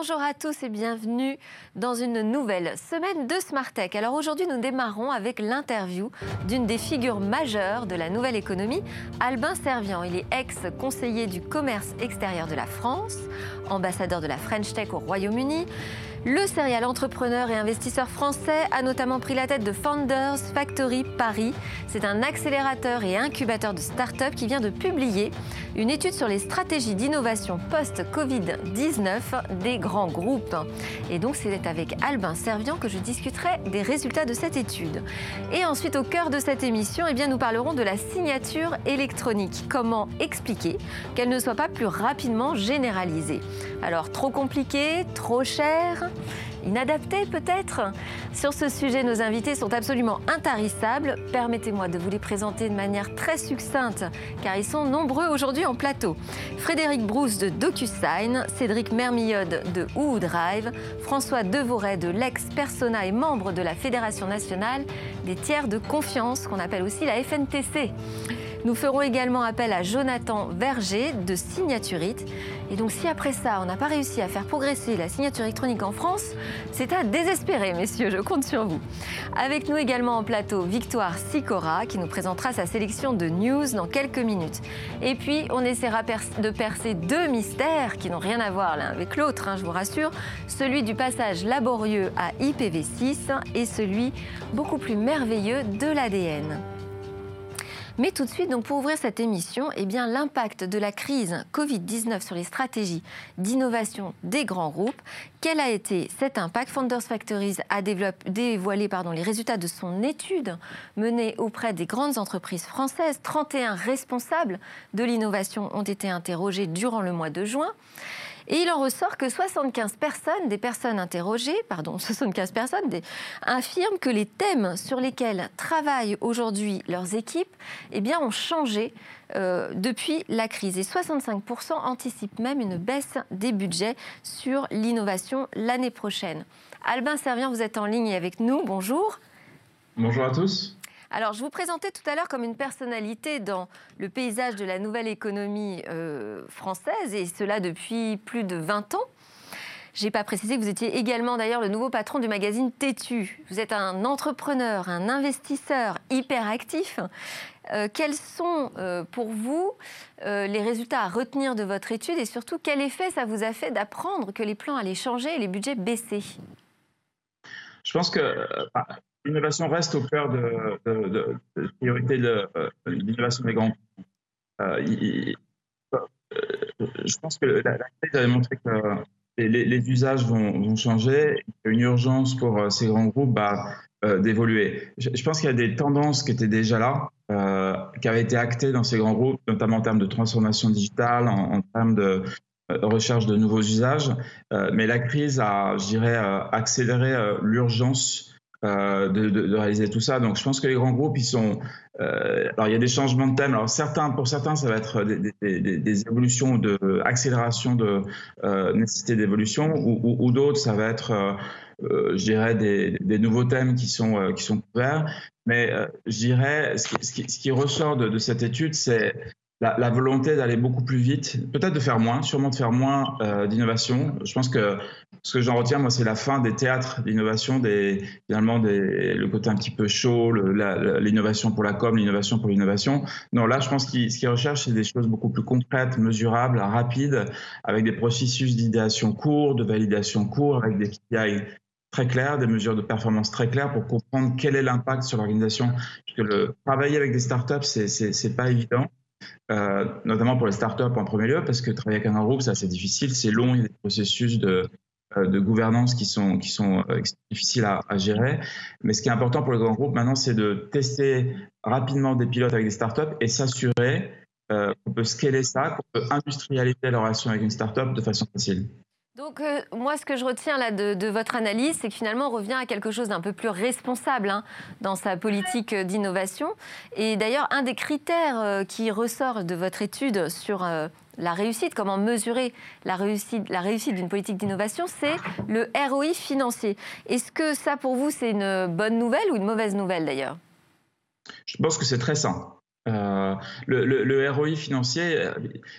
Bonjour à tous et bienvenue dans une nouvelle semaine de Smartech. Alors aujourd'hui, nous démarrons avec l'interview d'une des figures majeures de la nouvelle économie, Albin Servian. Il est ex-conseiller du commerce extérieur de la France, ambassadeur de la French Tech au Royaume-Uni. Le serial entrepreneur et investisseur français a notamment pris la tête de Founders Factory Paris. C'est un accélérateur et incubateur de start-up qui vient de publier une étude sur les stratégies d'innovation post-Covid-19 des grands groupes. Et donc c'est avec Albin Servian que je discuterai des résultats de cette étude. Et ensuite au cœur de cette émission, eh bien, nous parlerons de la signature électronique. Comment expliquer qu'elle ne soit pas plus rapidement généralisée? Alors trop compliqué, trop cher inadaptés peut-être? Sur ce sujet, nos invités sont absolument intarissables. Permettez-moi de vous les présenter de manière très succincte, car ils sont nombreux aujourd'hui en plateau. Frédéric Brousse de DocuSign, Cédric Mermillode de OU Drive, François Devoret de Lex Persona et membre de la Fédération nationale des tiers de confiance, qu'on appelle aussi la FNTC. Nous ferons également appel à Jonathan Verger de Signaturite. Et donc si après ça, on n'a pas réussi à faire progresser la signature électronique en France, c'est à désespérer, messieurs, je compte sur vous. Avec nous également en plateau, Victoire Sicora, qui nous présentera sa sélection de news dans quelques minutes. Et puis, on essaiera de percer deux mystères qui n'ont rien à voir l'un avec l'autre, hein, je vous rassure. Celui du passage laborieux à IPv6 et celui beaucoup plus merveilleux de l'ADN. Mais tout de suite, donc pour ouvrir cette émission, eh bien l'impact de la crise Covid-19 sur les stratégies d'innovation des grands groupes. Quel a été cet impact? Founders Factories a dévoilé pardon, les résultats de son étude menée auprès des grandes entreprises françaises. 31 responsables de l'innovation ont été interrogés durant le mois de juin. Et il en ressort que 75 personnes, des personnes interrogées, pardon, 75 personnes, affirment que les thèmes sur lesquels travaillent aujourd'hui leurs équipes eh bien, ont changé euh, depuis la crise. Et 65% anticipent même une baisse des budgets sur l'innovation l'année prochaine. Albin Servien, vous êtes en ligne avec nous. Bonjour. Bonjour à tous. Alors, je vous présentais tout à l'heure comme une personnalité dans le paysage de la nouvelle économie euh, française, et cela depuis plus de 20 ans. Je n'ai pas précisé que vous étiez également d'ailleurs le nouveau patron du magazine Tétu. Vous êtes un entrepreneur, un investisseur hyper actif. Euh, quels sont euh, pour vous les résultats à retenir de votre étude et surtout quel effet ça vous a fait d'apprendre que les plans allaient changer et les budgets baisser Je pense que l'innovation reste au cœur de, la priorité de, euh, l'innovation des grands. Euh, euh, je pense que la, crise a montré que les, usages vont, changer, il y a une urgence pour ces grands groupes bah, d'évoluer. Je, pense qu'il y a des tendances qui étaient déjà là, qui avaient été actées dans ces grands groupes, notamment en termes de transformation digitale, en, termes de, recherche de nouveaux usages. mais la crise a, je dirais, accéléré l'urgence euh, de, réaliser tout ça. Donc, je pense que les grands groupes, ils sont. Euh, alors, il y a des changements de thème. Alors, certains, pour certains, ça va être des, des, des évolutions de accélération de euh, nécessité d'évolution, ou, ou, d'autres, ça va être, euh, je dirais, des, nouveaux thèmes qui sont qui sont couverts. Mais je dirais, ce qui, ce qui, ce qui ressort de, de cette étude, c'est la, volonté d'aller beaucoup plus vite, peut-être de faire moins, sûrement de faire moins euh, d'innovation. Je pense que ce que j'en retiens, moi, c'est la fin des théâtres d'innovation, des, finalement des, le côté un petit peu chaud, l'innovation pour la com, l'innovation pour l'innovation. Non, là, je pense qu'ils ce qu'ils recherchent, c'est des choses beaucoup plus concrètes, mesurables, rapides, avec des processus d'idéation courts, de validation courts, avec des KPI très clairs, des mesures de performance très claires pour comprendre quel est l'impact sur l'organisation. Parce que le, travailler avec des startups, c'est pas évident. Euh, notamment pour les startups en premier lieu, parce que travailler avec un groupe, c'est assez difficile, c'est long, il y a des processus de, euh, de gouvernance qui sont, qui sont euh, difficiles à, gérer. Mais ce qui est important pour les grands groupes maintenant, c'est de tester rapidement des pilotes avec des startups et s'assurer qu'on peut scaler ça, qu'on peut industrialiser la relation avec une startup de façon facile. Donc euh, moi, ce que je retiens là de, votre analyse, c'est que finalement, on revient à quelque chose d'un peu plus responsable hein, dans sa politique d'innovation. Et d'ailleurs, un des critères euh, qui ressort de votre étude sur euh, la réussite, comment mesurer la réussite, la réussite d'une politique d'innovation, c'est le ROI financier. Est-ce que ça, pour vous, c'est une bonne nouvelle ou une mauvaise nouvelle d'ailleurs? Je pense que c'est très sain. Euh, le, ROI financier,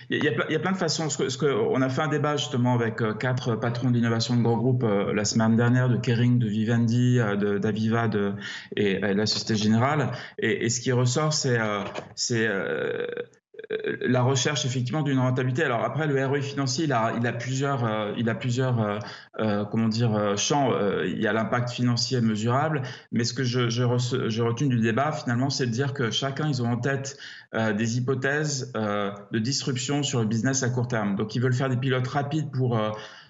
il y, a, plein de façons. On a fait un débat justement avec euh, quatre patrons d'innovation de grands groupes euh, la semaine dernière, de Kering, de Vivendi, d'Aviva de, et, la Société Générale. Et, et ce qui ressort, c'est la recherche effectivement d'une rentabilité. Alors après, le ROI financier, il a, plusieurs, euh, il a plusieurs euh, comment dire, champs. il y a l'impact financier mesurable, mais ce que je, je, je retenu du débat finalement, c'est de dire que chacun, ils ont en tête des hypothèses de disruption sur le business à court terme. Donc ils veulent faire des pilotes rapides pour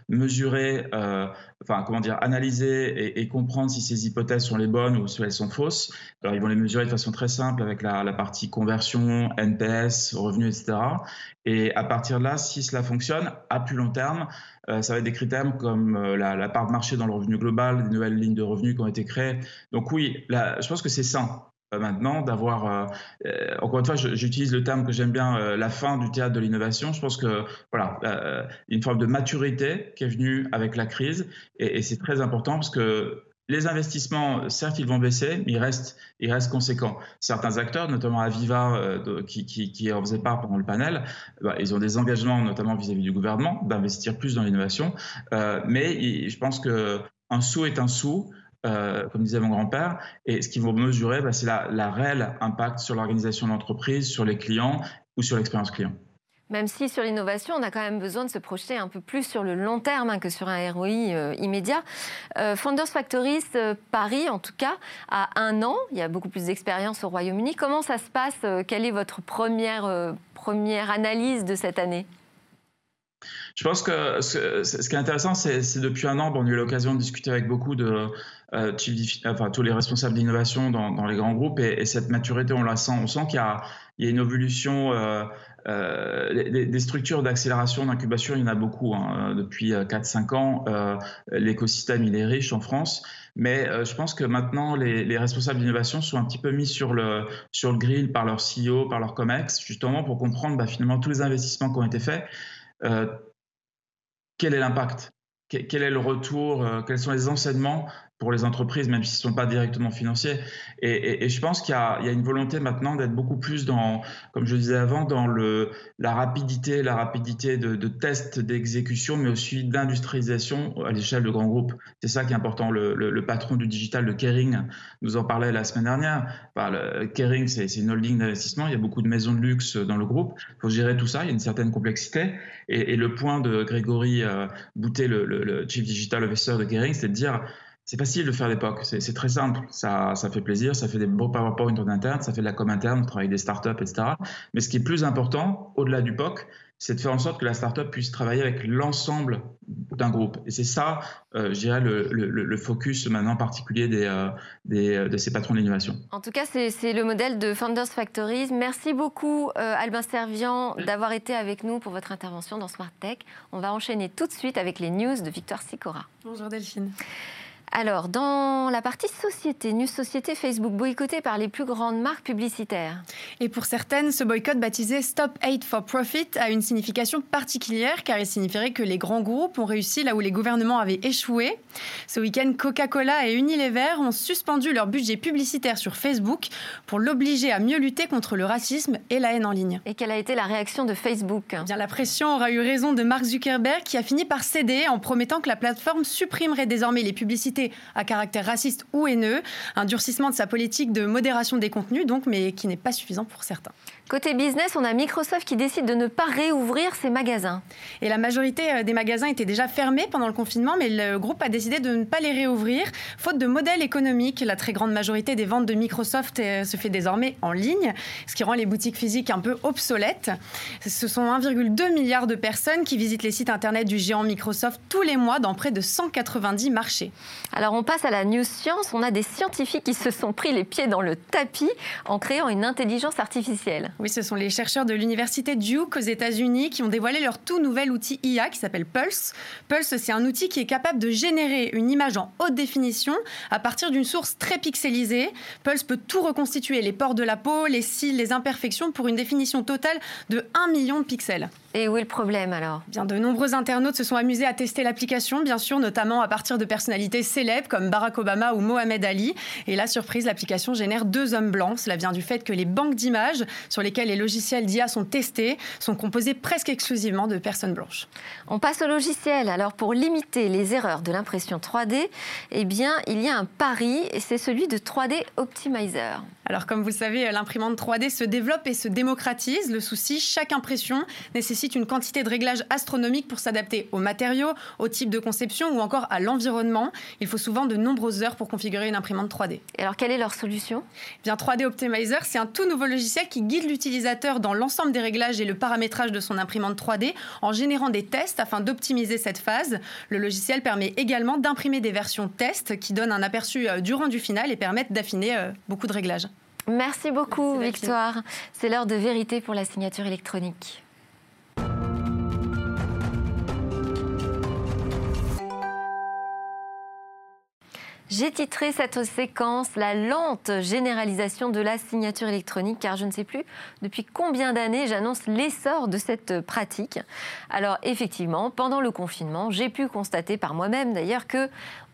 mesurer, euh, enfin comment dire, analyser et, comprendre si ces hypothèses sont les bonnes ou si elles sont fausses. Alors ils vont les mesurer de façon très simple avec la, partie conversion, NPS, revenus, etc. Et à partir de là, si cela fonctionne, à plus long terme, euh, ça va être des critères comme euh, la, part de marché dans le revenu global, des nouvelles lignes de revenus qui ont été créées. Donc oui, je pense que c'est sain maintenant d'avoir, euh, euh, encore une fois, j'utilise le terme que j'aime bien, euh, la fin du théâtre de l'innovation. Je pense que voilà, une forme de maturité qui est venue avec la crise et, c'est très important parce que les investissements, certes, ils vont baisser, mais ils restent, ils restent conséquents. Certains acteurs, notamment Aviva, qui, en faisaient part pendant le panel, bah, ils ont des engagements, notamment vis-à-vis du gouvernement, d'investir plus dans l'innovation. mais je pense que un sou est un sou. Euh, comme disait mon grand-père. Et ce qu'ils vont mesurer, bah, c'est la, la réelle impact sur l'organisation de l'entreprise, sur les clients ou sur l'expérience client. Même si sur l'innovation, on a quand même besoin de se projeter un peu plus sur le long terme hein, que sur un ROI euh, immédiat. Euh, Founders Factories Paris, en tout cas, a un an. Il y a beaucoup plus d'expérience au Royaume-Uni. Comment ça se passe? Quelle est votre première, première analyse de cette année? Je pense que ce, qui est intéressant, c'est depuis un an, on a eu l'occasion de discuter avec beaucoup de euh, enfin, tous les responsables d'innovation dans, les grands groupes et, cette maturité, on la sent. On sent qu'il y, a une évolution. Euh, euh, des, structures d'accélération, d'incubation, il y en a beaucoup hein, depuis 4-5 ans. L'écosystème, il est riche en France. Mais je pense que maintenant, les, responsables d'innovation sont un petit peu mis sur le, sur le grill par leur CEO, par leur COMEX, justement pour comprendre bah, finalement tous les investissements qui ont été faits. Quel est l'impact? Quel est le retour, quels sont les enseignements pour les entreprises, même s'ils ne sont pas directement financiers. Et, je pense qu'il y, a une volonté maintenant d'être beaucoup plus dans, comme je disais avant, dans le, la rapidité, la rapidité de, de tests d'exécution, mais aussi d'industrialisation à l'échelle de grands groupes. C'est ça qui est important. Le, patron du digital de Kering nous en parlait la semaine dernière. Enfin, le, Kering, c'est une holding d'investissement. Il y a beaucoup de maisons de luxe dans le groupe. Il faut gérer tout ça. Il y a une certaine complexité. Et, le point de Grégory euh, Boutet, le, Chief Digital Officer de Kering, c'est de dire c'est facile de faire des POC, c'est très simple, ça, ça, fait plaisir, ça fait des beaux PowerPoint en interne, ça fait de la com interne, on travaille avec des startups, etc. Mais ce qui est plus important, au-delà du POC, c'est de faire en sorte que la startup puisse travailler avec l'ensemble d'un groupe. Et c'est ça, euh, je dirais, le, le, focus maintenant particulier des, euh, des, euh, de ces patrons d'innovation. En tout cas, c'est le modèle de Founders Factories. Merci beaucoup, Albin Servian, d'avoir été avec nous pour votre intervention dans Smart Tech. On va enchaîner tout de suite avec les news de Victor Sicora. Bonjour Delphine. Alors, dans la partie société, News Société, Facebook boycotté par les plus grandes marques publicitaires. Et pour certaines, ce boycott baptisé Stop Hate for Profit a une signification particulière car il signifierait que les grands groupes ont réussi là où les gouvernements avaient échoué. Ce week-end, Coca-Cola et Unilever ont suspendu leur budget publicitaire sur Facebook pour l'obliger à mieux lutter contre le racisme et la haine en ligne. Et quelle a été la réaction de Facebook? Eh Bien, La pression aura eu raison de Mark Zuckerberg qui a fini par céder en promettant que la plateforme supprimerait désormais les publicités à caractère raciste ou haineux, un durcissement de sa politique de modération des contenus, donc, mais qui n'est pas suffisant pour certains. Côté business, on a Microsoft qui décide de ne pas réouvrir ses magasins. Et la majorité euh, des magasins étaient déjà fermés pendant le confinement, mais le groupe a décidé de ne pas les réouvrir, faute de modèle économique. La très grande majorité des ventes de Microsoft euh, se fait désormais en ligne, ce qui rend les boutiques physiques un peu obsolètes. Ce sont 1,2 milliard de personnes qui visitent les sites internet du géant Microsoft tous les mois dans près de 190 marchés. Alors on passe à la news science. On a des scientifiques qui se sont pris les pieds dans le tapis en créant une intelligence artificielle. Oui, ce sont les chercheurs de l'université Duke aux États-Unis qui ont dévoilé leur tout nouvel outil IA qui s'appelle Pulse. Pulse, c'est un outil qui est capable de générer une image en haute définition à partir d'une source très pixelisée. Pulse peut tout reconstituer, les pores de la peau, les cils, les imperfections pour une définition totale de 1 million de pixels. Et où est le problème alors? Bien, de nombreux internautes se sont amusés à tester l'application, bien sûr, notamment à partir de personnalités célèbres comme Barack Obama ou Mohamed Ali. Et la surprise, l'application génère deux hommes blancs. Cela vient du fait que les banques d'images sur lesquelles les logiciels d'IA sont testés sont composées presque exclusivement de personnes blanches. On passe au logiciel. Alors pour limiter les erreurs de l'impression 3D, eh bien, il y a un pari, et c'est celui de 3D Optimizer. Alors comme vous le savez, l'imprimante 3D se développe et se démocratise. Le souci, chaque impression nécessite une quantité de réglage astronomique pour s'adapter aux matériaux, au type de conception ou encore à l'environnement. Il faut souvent de nombreuses heures pour configurer une imprimante 3D. Et alors quelle est leur solution? Eh Bien 3D Optimizer, c'est un tout nouveau logiciel qui guide l'utilisateur dans l'ensemble des réglages et le paramétrage de son imprimante 3D en générant des tests afin d'optimiser cette phase. Le logiciel permet également d'imprimer des versions test qui donnent un aperçu euh, du rendu final et permettent d'affiner euh, beaucoup de réglages. Merci beaucoup, Victoire. C'est l'heure de vérité pour la signature électronique. J'ai titré cette séquence La lente généralisation de la signature électronique, car je ne sais plus depuis combien d'années j'annonce l'essor de cette pratique. Alors effectivement, pendant le confinement, j'ai pu constater par moi-même d'ailleurs que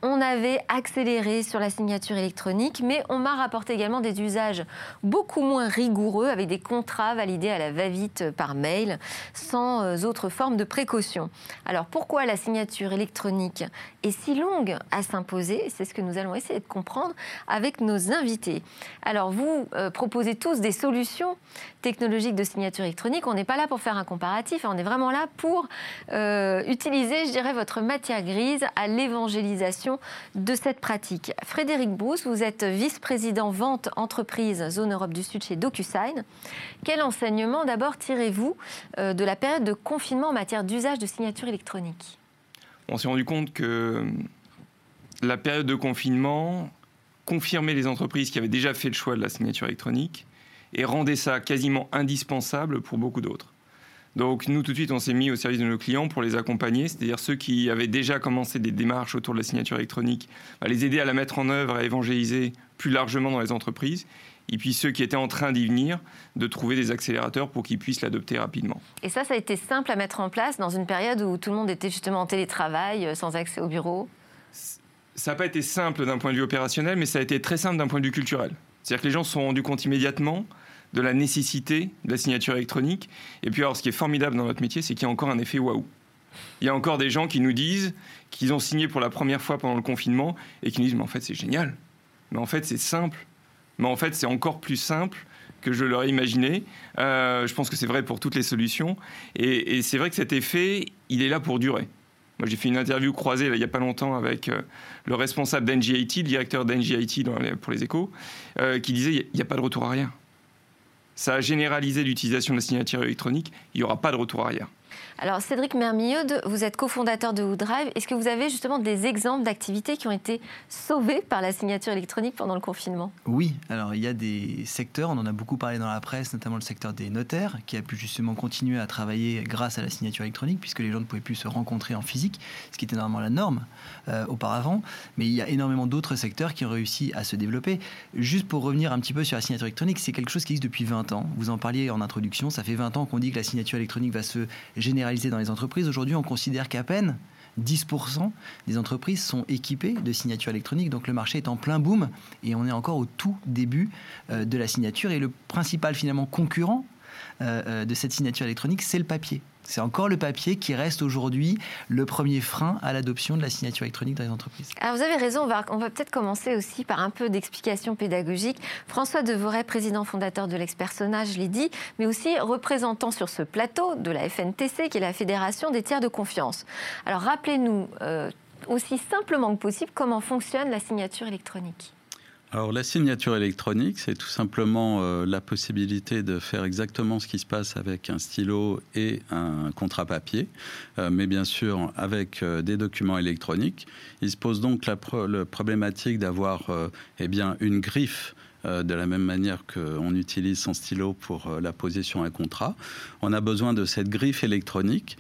on avait accéléré sur la signature électronique, mais on m'a rapporté également des usages beaucoup moins rigoureux avec des contrats validés à la va-vite par mail, sans euh, autre forme de précaution. Alors pourquoi la signature électronique est si longue à s'imposer? C'est ce que nous allons essayer de comprendre avec nos invités. Alors vous euh, proposez tous des solutions technologiques de signature électronique. On n'est pas là pour faire un comparatif, on est vraiment là pour euh, utiliser, je dirais, votre matière grise à l'évangélisation de cette pratique. Frédéric Brousse, vous êtes vice-président vente entreprise zone Europe du Sud chez DocuSign. Quel enseignement d'abord tirez-vous euh, de la période de confinement en matière d'usage de signature électronique On s'est rendu compte que la période de confinement confirmait les entreprises qui avaient déjà fait le choix de la signature électronique et rendait ça quasiment indispensable pour beaucoup d'autres. Donc nous, tout de suite, on s'est mis au service de nos clients pour les accompagner, c'est-à-dire ceux qui avaient déjà commencé des démarches autour de la signature électronique, à les aider à la mettre en œuvre, à évangéliser plus largement dans les entreprises. Et puis ceux qui étaient en train d'y venir, de trouver des accélérateurs pour qu'ils puissent l'adopter rapidement. Et ça, ça a été simple à mettre en place dans une période où tout le monde était justement en télétravail, euh, sans accès au bureau? Ça n'a pas été simple d'un point de vue opérationnel, mais ça a été très simple d'un point de vue culturel. C'est-à-dire que les gens se sont rendus compte immédiatement de la nécessité de la signature électronique. Et puis alors, ce qui est formidable dans notre métier, c'est qu'il y a encore un effet waouh. Il y a encore des gens qui nous disent qu'ils ont signé pour la première fois pendant le confinement et qui nous disent mais en fait c'est génial, mais en fait c'est simple, mais en fait c'est encore plus simple que je l'aurais imaginé. Euh, je pense que c'est vrai pour toutes les solutions et, c'est vrai que cet effet il est là pour durer. Moi, j'ai fait une interview croisée il n'y a pas longtemps avec euh, le responsable d'NGIT, le directeur d'NGIT pour les échos, euh, qui disait il n'y a, pas de retour arrière ça a généralisé l'utilisation de la signature électronique, il n'y aura pas de retour arrière. Alors Cédric Mermiode, vous êtes cofondateur de WooDrive. Est-ce que vous avez justement des exemples d'activités qui ont été sauvées par la signature électronique pendant le confinement? Oui, alors il y a des secteurs, on en a beaucoup parlé dans la presse, notamment le secteur des notaires, qui a pu justement continuer à travailler grâce à la signature électronique, puisque les gens ne pouvaient plus se rencontrer en physique, ce qui était normalement la norme euh, auparavant. Mais il y a énormément d'autres secteurs qui ont réussi à se développer. Juste pour revenir un petit peu sur la signature électronique, c'est quelque chose qui existe depuis 20 ans. Vous en parliez en introduction, ça fait 20 ans qu'on dit que la signature électronique va se généralisé dans les entreprises. Aujourd'hui, on considère qu'à peine 10% des entreprises sont équipées de signatures électroniques, donc le marché est en plein boom et on est encore au tout début euh, de la signature. Et le principal finalement concurrent euh, euh, de cette signature électronique, c'est le papier. C'est encore le papier qui reste aujourd'hui le premier frein à l'adoption de la signature électronique dans les entreprises. Alors vous avez raison, on va, peut-être commencer aussi par un peu d'explication pédagogique. François Devoret, président fondateur de l'Expersonnage, je dit, mais aussi représentant sur ce plateau de la FNTC, qui est la Fédération des tiers de confiance. Alors rappelez-nous euh, aussi simplement que possible comment fonctionne la signature électronique. Alors la signature électronique, c'est tout simplement euh, la possibilité de faire exactement ce qui se passe avec un stylo et un contrat papier, euh, mais bien sûr avec euh, des documents électroniques. Il se pose donc la, problématique d'avoir eh une griffe de la même manière qu'on utilise son stylo pour la poser sur un contrat. On a besoin de cette griffe électronique,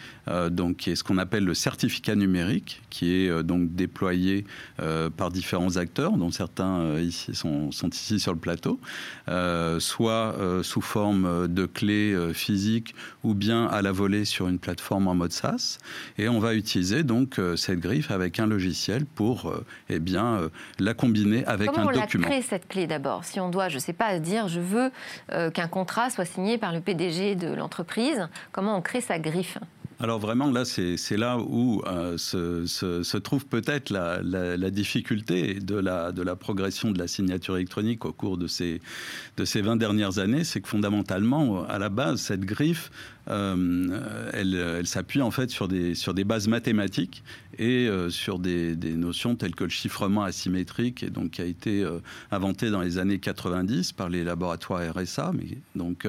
donc qui est ce qu'on appelle le certificat numérique, qui est donc déployé par différents acteurs, dont certains ici sont, sont, ici sur le plateau, soit sous forme de clés physiques ou bien à la volée sur une plateforme en mode SaaS. Et on va utiliser donc cette griffe avec un logiciel pour eh bien, la combiner avec un document. Comment on la crée cette clé d'abord Si on doit, je ne sais pas, dire je veux qu'un contrat soit signé par le PDG de l'entreprise, comment on crée sa griffe? Alors vraiment, là, c'est là où euh, se, trouve peut-être la, difficulté de la, de la progression de la signature électronique au cours de ces, de ces 20 dernières années. C'est que fondamentalement, à la base, cette griffe, euh, elle, s'appuie en fait sur des, sur des bases mathématiques et euh, sur des, notions telles que le chiffrement asymétrique, et donc qui a été euh, inventé dans les années 90 par les laboratoires RSA. Mais, donc,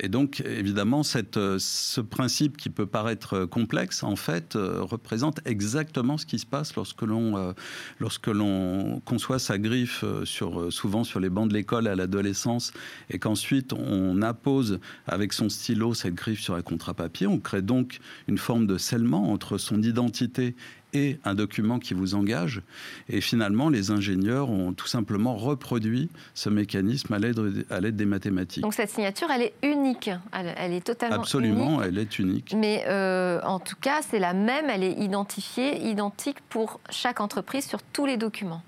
et donc, évidemment, cette, ce principe qui peut paraître complexe, en fait, représente exactement ce qui se passe lorsque l'on lorsque l'on conçoit sa griffe sur, souvent sur les bancs de l'école à l'adolescence, et qu'ensuite on appose avec son stylo cette griffe sur un contrat papier. On crée donc une forme de scellement entre son identité et un document qui vous engage. Et finalement, les ingénieurs ont tout simplement reproduit ce mécanisme à l'aide des mathématiques. Donc cette signature, elle est unique, elle, est totalement Absolument, elle est unique. Mais euh, en tout cas, c'est la même, elle est identifiée, identique pour chaque entreprise sur tous les documents.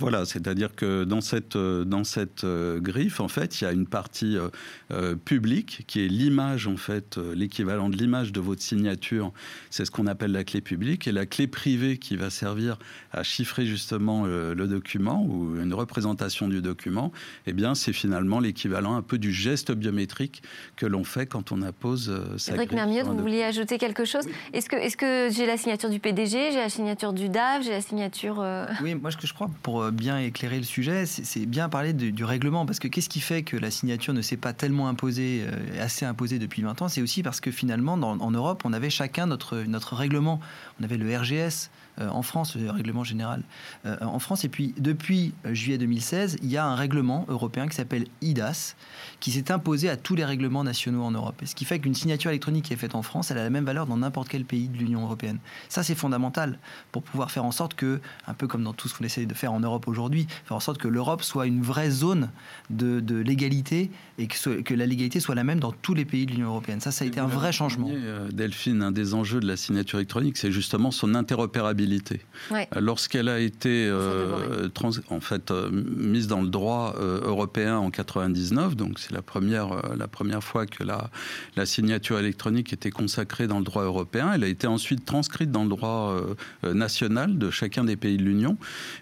Voilà, c'est-à-dire que dans cette, euh, dans cette euh, griffe, en fait, il y a une partie euh, publique qui est l'image, en fait, l'équivalent de l'image de votre signature. C'est ce qu'on appelle la clé publique. Et la clé privée qui va servir à chiffrer justement le, document ou une représentation du document, eh bien, c'est finalement l'équivalent un peu du geste biométrique que l'on fait quand on appose sa Cédric griffe. vous vouliez ajouter quelque chose Est-ce que, est que j'ai la signature du PDG, j'ai la signature du DAF, j'ai la signature... Oui, moi, ce que je crois, pour bien éclairer le sujet, c'est bien parler du règlement. Parce que qu'est-ce qui fait que la signature ne s'est pas tellement imposée, euh, assez imposée depuis 20 ans? C'est aussi parce que finalement, en Europe, on avait chacun notre, notre règlement. On avait le RGS, euh, en France, le règlement général euh, en France. Et puis, depuis euh, juillet 2016, il y a un règlement européen qui s'appelle IDAS, qui s'est imposé à tous les règlements nationaux en Europe. Et ce qui fait qu'une signature électronique qui est faite en France, elle a la même valeur dans n'importe quel pays de l'Union européenne. Ça, c'est fondamental pour pouvoir faire en sorte que, un peu comme dans tout ce qu'on essaie de faire en Europe aujourd'hui, faire en sorte que l'Europe soit une vraie zone de, légalité et que, que, la légalité soit la même dans tous les pays de l'Union européenne. Ça, ça a été un vrai changement. Delphine, un des enjeux de la signature électronique, c'est justement son interopérabilité Lorsqu'elle a été euh, en fait euh, mise dans le droit euh, européen en 99, donc c'est la première la première fois que la signature électronique était consacrée dans le droit européen. Elle a été ensuite transcrite dans le droit national de chacun des pays de l'Union.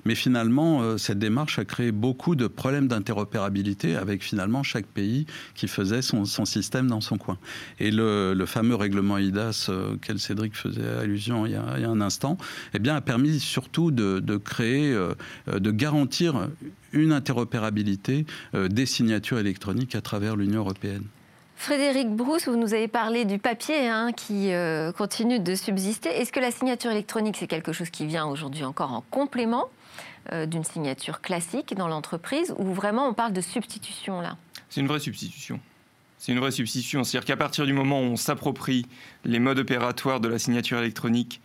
Mais finalement, cette démarche a créé beaucoup de problèmes d'interopérabilité avec finalement chaque pays qui faisait son, système dans son coin. Et le, fameux règlement IDAS auquel Cédric faisait allusion il y a, un instant, eh bien, a permis surtout de, créer, euh, de garantir une interopérabilité euh, des signatures électroniques à travers l'Union européenne. Frédéric Brousse, vous nous avez parlé du papier hein, qui euh, continue de subsister. Est-ce que la signature électronique, c'est quelque chose qui vient aujourd'hui encore en complément d'une signature classique dans l'entreprise ou vraiment on parle de substitution là? C'est une vraie substitution. C'est une vraie substitution. C'est-à-dire qu'à partir du moment où on s'approprie les modes opératoires de la signature électronique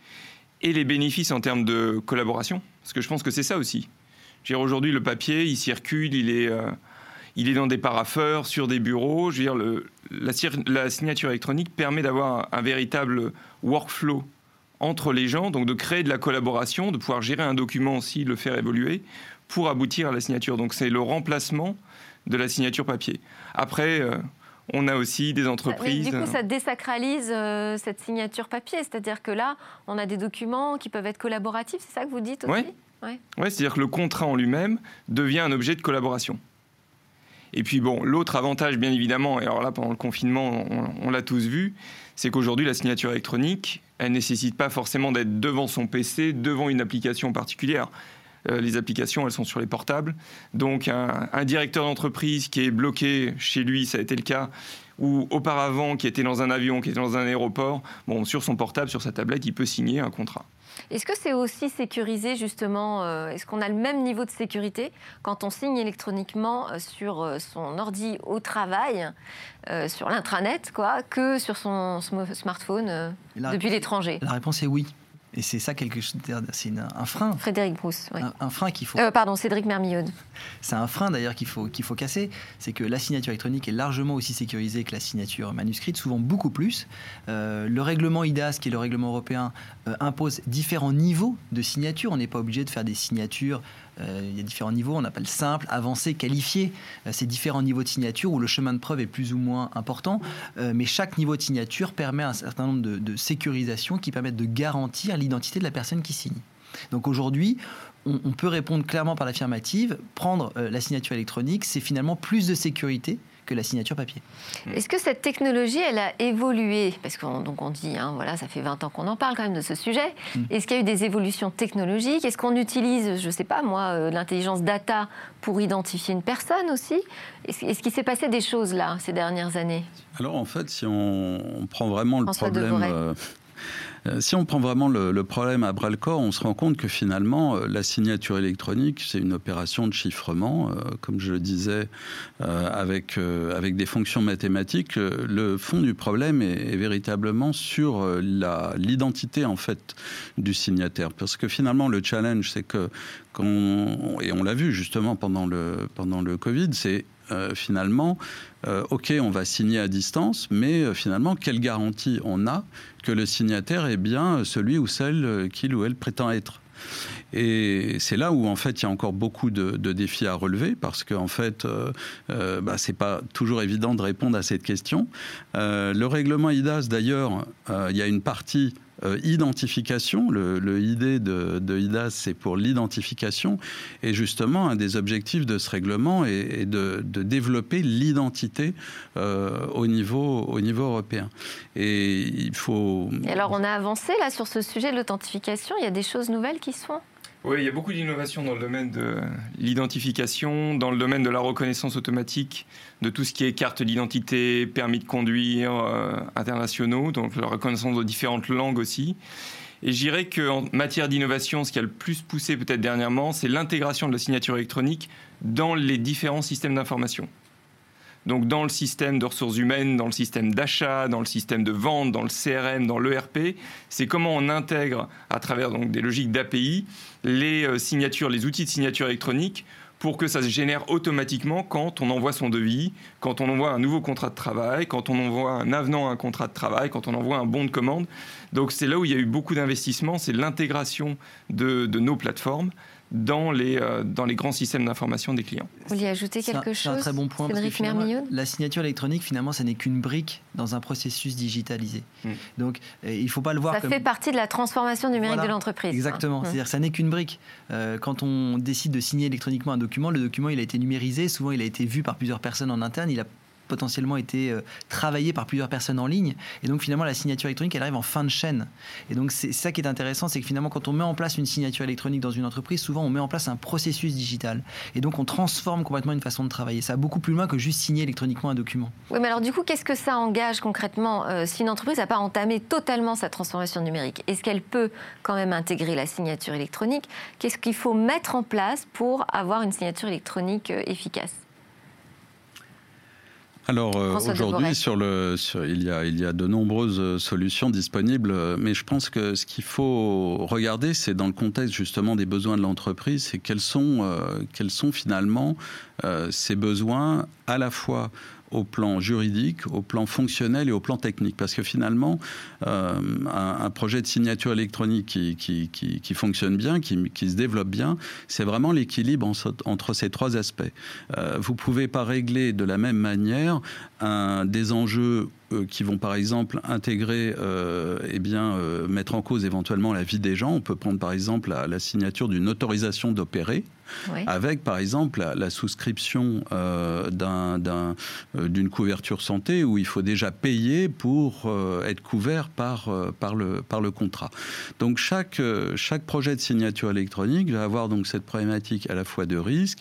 et les bénéfices en termes de collaboration. Parce que je pense que c'est ça aussi. Aujourd'hui, le papier, il circule, il est, euh, il est dans des paraffeurs, sur des bureaux. Je veux dire, le, la, signature électronique permet d'avoir un, véritable workflow entre les gens, donc de créer de la collaboration, de pouvoir gérer un document aussi, le faire évoluer, pour aboutir à la signature. Donc c'est le remplacement de la signature papier. Après, euh, on a aussi des entreprises. du coup, ça désacralise euh, cette signature papier, c'est-à-dire que là, on a des documents qui peuvent être collaboratifs, c'est ça que vous dites aussi? Oui, ouais. c'est-à-dire que le contrat en lui-même devient un objet de collaboration. Et puis bon, l'autre avantage, bien évidemment, et alors là, pendant le confinement, on, l'a tous vu, c'est qu'aujourd'hui, la signature électronique, elle ne nécessite pas forcément d'être devant son PC, devant une application particulière. Euh, les applications, elles sont sur les portables. Donc un, directeur d'entreprise qui est bloqué chez lui, ça a été le cas, ou auparavant qui était dans un avion, qui était dans un aéroport, bon, sur son portable, sur sa tablette, il peut signer un contrat. Est-ce que c'est aussi sécurisé justement euh, Est-ce qu'on a le même niveau de sécurité quand on signe électroniquement euh, sur euh, son ordi au travail, sur l'intranet, quoi, que sur son smartphone depuis l'étranger? La réponse est oui. Et c'est ça quelque chose, c'est un frein. Frédéric Brousse, oui. un, frein qu'il faut. Euh, pardon, Cédric Mermillode. C'est un frein d'ailleurs qu'il faut qu'il faut casser. C'est que la signature électronique est largement aussi sécurisée que la signature manuscrite, souvent beaucoup plus. Euh, le règlement IDAS, qui est le règlement européen, euh, impose différents niveaux de signature. On n'est pas obligé de faire des signatures il y a différents niveaux, on appelle simple, avancé, qualifié. Euh, ces différents niveaux de signature où le chemin de preuve est plus ou moins important, euh, mais chaque niveau de signature permet un certain nombre de sécurisations qui permettent de garantir l'identité de la personne qui signe. Donc aujourd'hui, on, peut répondre clairement par l'affirmative. Prendre la signature électronique, c'est finalement plus de sécurité que la signature papier. Est-ce que cette technologie, elle a évolué? Parce qu'on donc on dit, hein, voilà, ça fait 20 ans qu'on en parle quand même de ce sujet. Mm. Est-ce qu'il y a eu des évolutions technologiques? Est-ce qu'on utilise, je ne sais pas moi, euh, l'intelligence data pour identifier une personne aussi? Est-ce qu'il s'est passé des choses là ces dernières années? Alors en fait, si on, prend vraiment le problème euh, si on prend vraiment le, problème à bras le corps, on se rend compte que finalement, euh, la signature électronique, c'est une opération de chiffrement, euh, comme je le disais, avec, avec des fonctions mathématiques. Le fond du problème est, véritablement sur l'identité en fait du signataire, parce que finalement, le challenge, c'est que et on l'a vu justement pendant le pendant le Covid, c'est finalement, ok, on va signer à distance, mais finalement, quelle garantie on a que le signataire est bien celui ou celle qu'il ou elle prétend être? Et c'est là où en fait il y a encore beaucoup de, défis à relever parce qu'en en fait euh, euh, bah, c'est pas toujours évident de répondre à cette question. Euh, le règlement IDAS d'ailleurs, il y a une partie euh, identification. Le, le de IDAS, c'est pour l'identification. Et justement, un des objectifs de ce règlement est, de, développer l'identité euh, au, niveau, au niveau européen. Et il faut. Et alors, on a avancé là sur ce sujet de l'authentification. Il y a des choses nouvelles qui se font? Oui, il y a beaucoup d'innovations dans le domaine de l'identification, dans le domaine de la reconnaissance automatique de tout ce qui est carte d'identité, permis de conduire euh, internationaux, donc la reconnaissance de différentes langues aussi. Et je dirais qu'en matière d'innovation, ce qui a le plus poussé peut-être dernièrement, c'est l'intégration de la signature électronique dans les différents systèmes d'information. Donc dans le système de ressources humaines, dans le système d'achat, dans le système de vente, dans le CRM, dans l'ERP, c'est comment on intègre à travers donc des logiques d'API les euh, signatures, les outils de signature électronique pour que ça se génère automatiquement quand on envoie son devis, quand on envoie un nouveau contrat de travail, quand on envoie un avenant à un contrat de travail, quand on envoie un bon de commande. Donc c'est là où il y a eu beaucoup d'investissements, c'est l'intégration de, de nos plateformes dans les, euh, dans les grands systèmes d'information des clients. Vous voulez ajouter quelque chose C'est un très bon point. la signature électronique, finalement, ça n'est qu'une brique dans un processus digitalisé. Mm. Donc, euh, il ne faut pas le voir ça fait partie de la transformation numérique de l'entreprise. Exactement. Mm. C'est-à-dire ça n'est qu'une brique. Euh, quand on décide de signer électroniquement un document, le document, il a été numérisé. Souvent, il a été vu par plusieurs personnes en interne. Il a potentiellement été euh, travaillé par plusieurs personnes en ligne. Et donc finalement, la signature électronique, elle arrive en fin de chaîne. Et donc c'est ça qui est intéressant, c'est que finalement, quand on met en place une signature électronique dans une entreprise, souvent on met en place un processus digital. Et donc on transforme complètement une façon de travailler. Ça va beaucoup plus loin que juste signer électroniquement un document. Oui, mais alors du coup, qu'est-ce que ça engage concrètement euh, si une entreprise n'a pas entamé totalement sa transformation numérique? Est-ce qu'elle peut quand même intégrer la signature électronique? Qu'est-ce qu'il faut mettre en place pour avoir une signature électronique euh, efficace? Alors euh, aujourd'hui, sur le, il, y a, il y a de nombreuses euh, solutions disponibles, euh, mais je pense que ce qu'il faut regarder, c'est dans le contexte justement des besoins de l'entreprise, c'est quels sont, quels sont finalement ces besoins à la fois au plan juridique, au plan fonctionnel et au plan technique. Parce que finalement, euh, un, projet de signature électronique qui, qui, qui, fonctionne bien, qui, se développe bien, c'est vraiment l'équilibre entre ces trois aspects. Euh, vous ne pouvez pas régler de la même manière des enjeux euh, qui vont par exemple intégrer, euh, eh bien, mettre en cause éventuellement la vie des gens. On peut prendre par exemple la signature d'une autorisation d'opérer avec par exemple la, souscription euh, euh, d'une couverture santé où il faut déjà payer pour euh, être couvert par, le, contrat. Donc chaque, projet de signature électronique va avoir donc cette problématique à la fois de risque,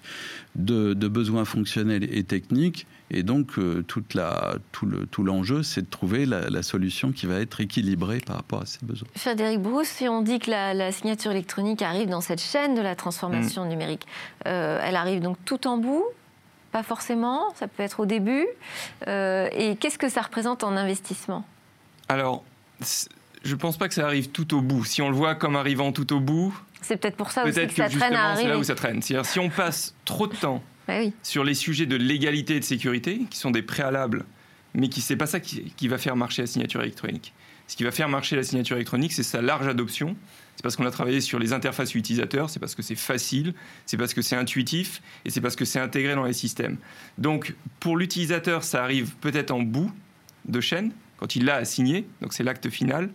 de besoins fonctionnels et techniques et donc, euh, toute la, tout, le, tout l'enjeu, c'est de trouver la, solution qui va être équilibrée par rapport à ces besoins. Frédéric Brousse, si on dit que la, signature électronique arrive dans cette chaîne de la transformation mm. numérique, euh, elle arrive donc tout en bout? Pas forcément, ça peut être au début. Euh, et qu'est-ce que ça représente en investissement? Alors, je ne pense pas que ça arrive tout au bout. Si on le voit comme arrivant tout au bout, c'est peut-être pour ça aussi que, ça traîne à arriver. C'est là où ça traîne. C'est-à-dire si on passe trop de temps bah sur les sujets de légalité et de sécurité, qui sont des préalables, mais qui c'est pas ça qui, va faire marcher la signature électronique. Ce qui va faire marcher la signature électronique, c'est sa large adoption. C'est parce qu'on a travaillé sur les interfaces utilisateurs, c'est parce que c'est facile, c'est parce que c'est intuitif et c'est parce que c'est intégré dans les systèmes. Donc pour l'utilisateur, ça arrive peut-être en bout de chaîne, quand il l'a à signer, donc c'est l'acte final.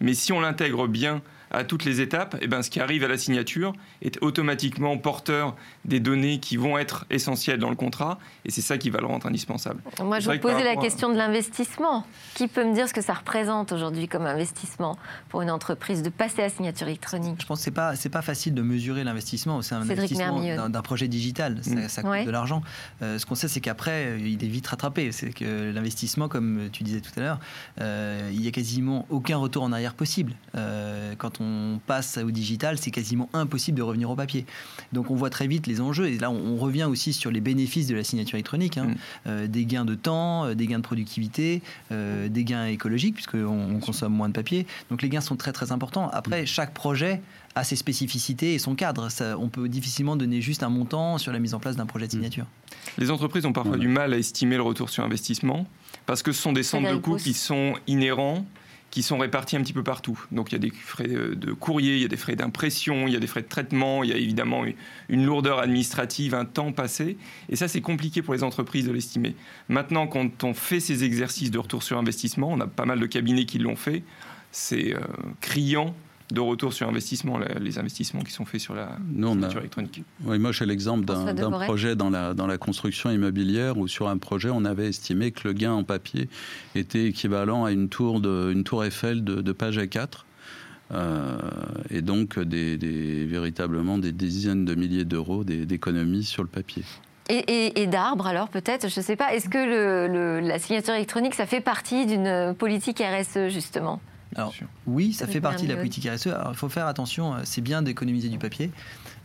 Mais si on l'intègre bien à toutes les étapes, eh ben, ce qui arrive à la signature est automatiquement porteur des données qui vont être essentielles dans le contrat, et c'est ça qui va le rendre indispensable. Moi, je vous posais la question de l'investissement. Qui peut me dire ce que ça représente aujourd'hui comme investissement pour une entreprise de passer à signature électronique? Je pense que ce n'est pas, pas facile de mesurer l'investissement. C'est un investissement d'un projet digital, ça, coûte de l'argent. Euh, ce qu'on sait, c'est qu'après, il est vite rattrapé. C'est que l'investissement, comme tu disais tout à l'heure, euh, il n'y a quasiment aucun retour en arrière possible. Euh, quand on passe au digital, c'est quasiment impossible de revenir au papier. Donc on voit très vite les enjeux. Et là, on, revient aussi sur les bénéfices de la signature électronique. Hein. Mm. Euh, des gains de temps, euh, des gains de productivité, euh, des gains écologiques, puisqu'on on consomme moins de papier. Donc les gains sont très très importants. Après, mm. chaque projet a ses spécificités et son cadre. on peut difficilement donner juste un montant sur la mise en place d'un projet de mm. signature. Les entreprises ont parfois du mal à estimer le retour sur investissement parce que ce sont des centres de coûts qui sont inhérents sont répartis un petit peu partout. Donc il y a des frais de courrier, il y a des frais d'impression, il y a des frais de traitement, il y a évidemment une lourdeur administrative, un temps passé. Et ça, c'est compliqué pour les entreprises de l'estimer. Maintenant, quand on fait ces exercices de retour sur investissement, on a pas mal de cabinets qui l'ont fait, c'est euh, criant de retour sur investissement, les investissements qui sont faits sur la signature électronique. Oui, moi j'ai l'exemple d'un projet dans la, dans la construction immobilière où sur un projet on avait estimé que le gain en papier était équivalent à une tour, de, une tour Eiffel de, page A4. Euh, et donc des, véritablement des dizaines de milliers d'euros d'économies sur le papier. Et, d'arbres, alors peut-être, je ne sais pas, est-ce que le, la signature électronique, ça fait partie d'une politique RSE, justement? Alors, oui, ça fait partie de la politique RSE. Alors, il faut faire attention, euh, c'est bien d'économiser du papier.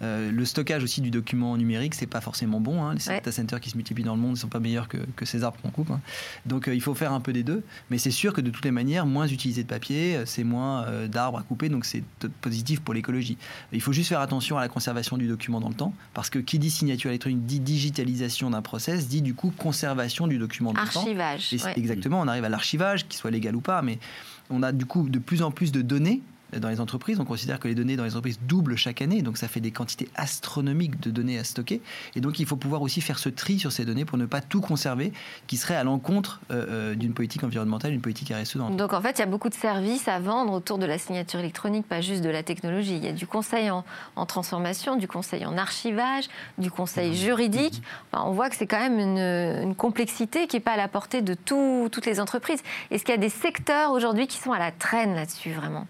Euh, le stockage aussi du document numérique, c'est pas forcément bon. Hein. Les data centers qui se multiplient dans le monde ne sont pas meilleurs que, ces arbres qu'on coupe. Hein. Donc euh, il faut faire un peu des deux. Mais c'est sûr que de toutes les manières, moins utiliser de papier, c'est moins d'arbres à couper. Donc c'est positif pour l'écologie. Il faut juste faire attention à la conservation du document dans le temps. Parce que qui dit signature électronique dit digitalisation d'un process, dit du coup conservation du document dans le temps. Archivage. Exactement, on arrive à l'archivage, qu'il soit légal ou pas. Mais on a du coup de plus en plus de données dans les entreprises. On considère que les données dans les entreprises doublent chaque année, donc ça fait des quantités astronomiques de données à stocker. Et donc il faut pouvoir aussi faire ce tri sur ces données pour ne pas tout conserver, qui serait à l'encontre euh, euh, d'une politique environnementale, d'une politique RSE. Dans donc en fait, il y a beaucoup de services à vendre autour de la signature électronique, pas juste de la technologie. Il y a du conseil en, transformation, du conseil en archivage, du conseil juridique. On voit que c'est quand même une, complexité qui n'est pas à la portée de toutes les entreprises. Est-ce qu'il y a des secteurs aujourd'hui qui sont à la traîne là-dessus, vraiment?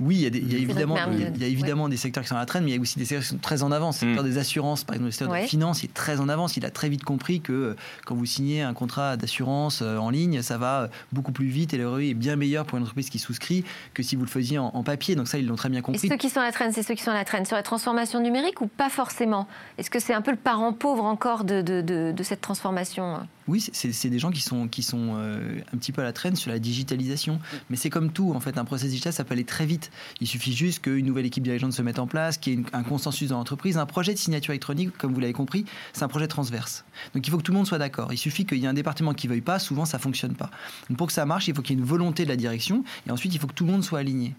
Oui, il y a, évidemment, il y a évidemment des secteurs qui sont à la traîne, mais il y a aussi des secteurs qui sont très en avance. Le secteur mm. des assurances, par exemple, le secteur de la finance, est très en avance. Il a très vite compris que euh, quand vous signez un contrat d'assurance euh, en ligne, ça va euh, beaucoup plus vite et le est bien meilleur pour une entreprise qui souscrit que si vous le faisiez en, papier. Donc ça, ils l'ont très bien compris. Et ceux qui sont à la traîne, c'est ceux qui sont à la traîne sur la transformation numérique ou pas forcément? Est-ce que c'est un peu le parent pauvre encore de, de, de cette transformation? Oui, c'est des gens qui sont, qui sont euh, un petit peu à la traîne sur la digitalisation. Mais c'est comme tout, en fait, un processus digital, ça peut aller très vite. Il suffit juste qu'une nouvelle équipe dirigeante se mette en place, qu'il y ait un consensus dans l'entreprise. Un projet de signature électronique, comme vous l'avez compris, c'est un projet transverse. Donc il faut que tout le monde soit d'accord. Il suffit qu'il y ait un département qui ne veuille pas, souvent ça ne fonctionne pas. Donc pour que ça marche, il faut qu'il y ait une volonté de la direction, et ensuite il faut que tout le monde soit aligné.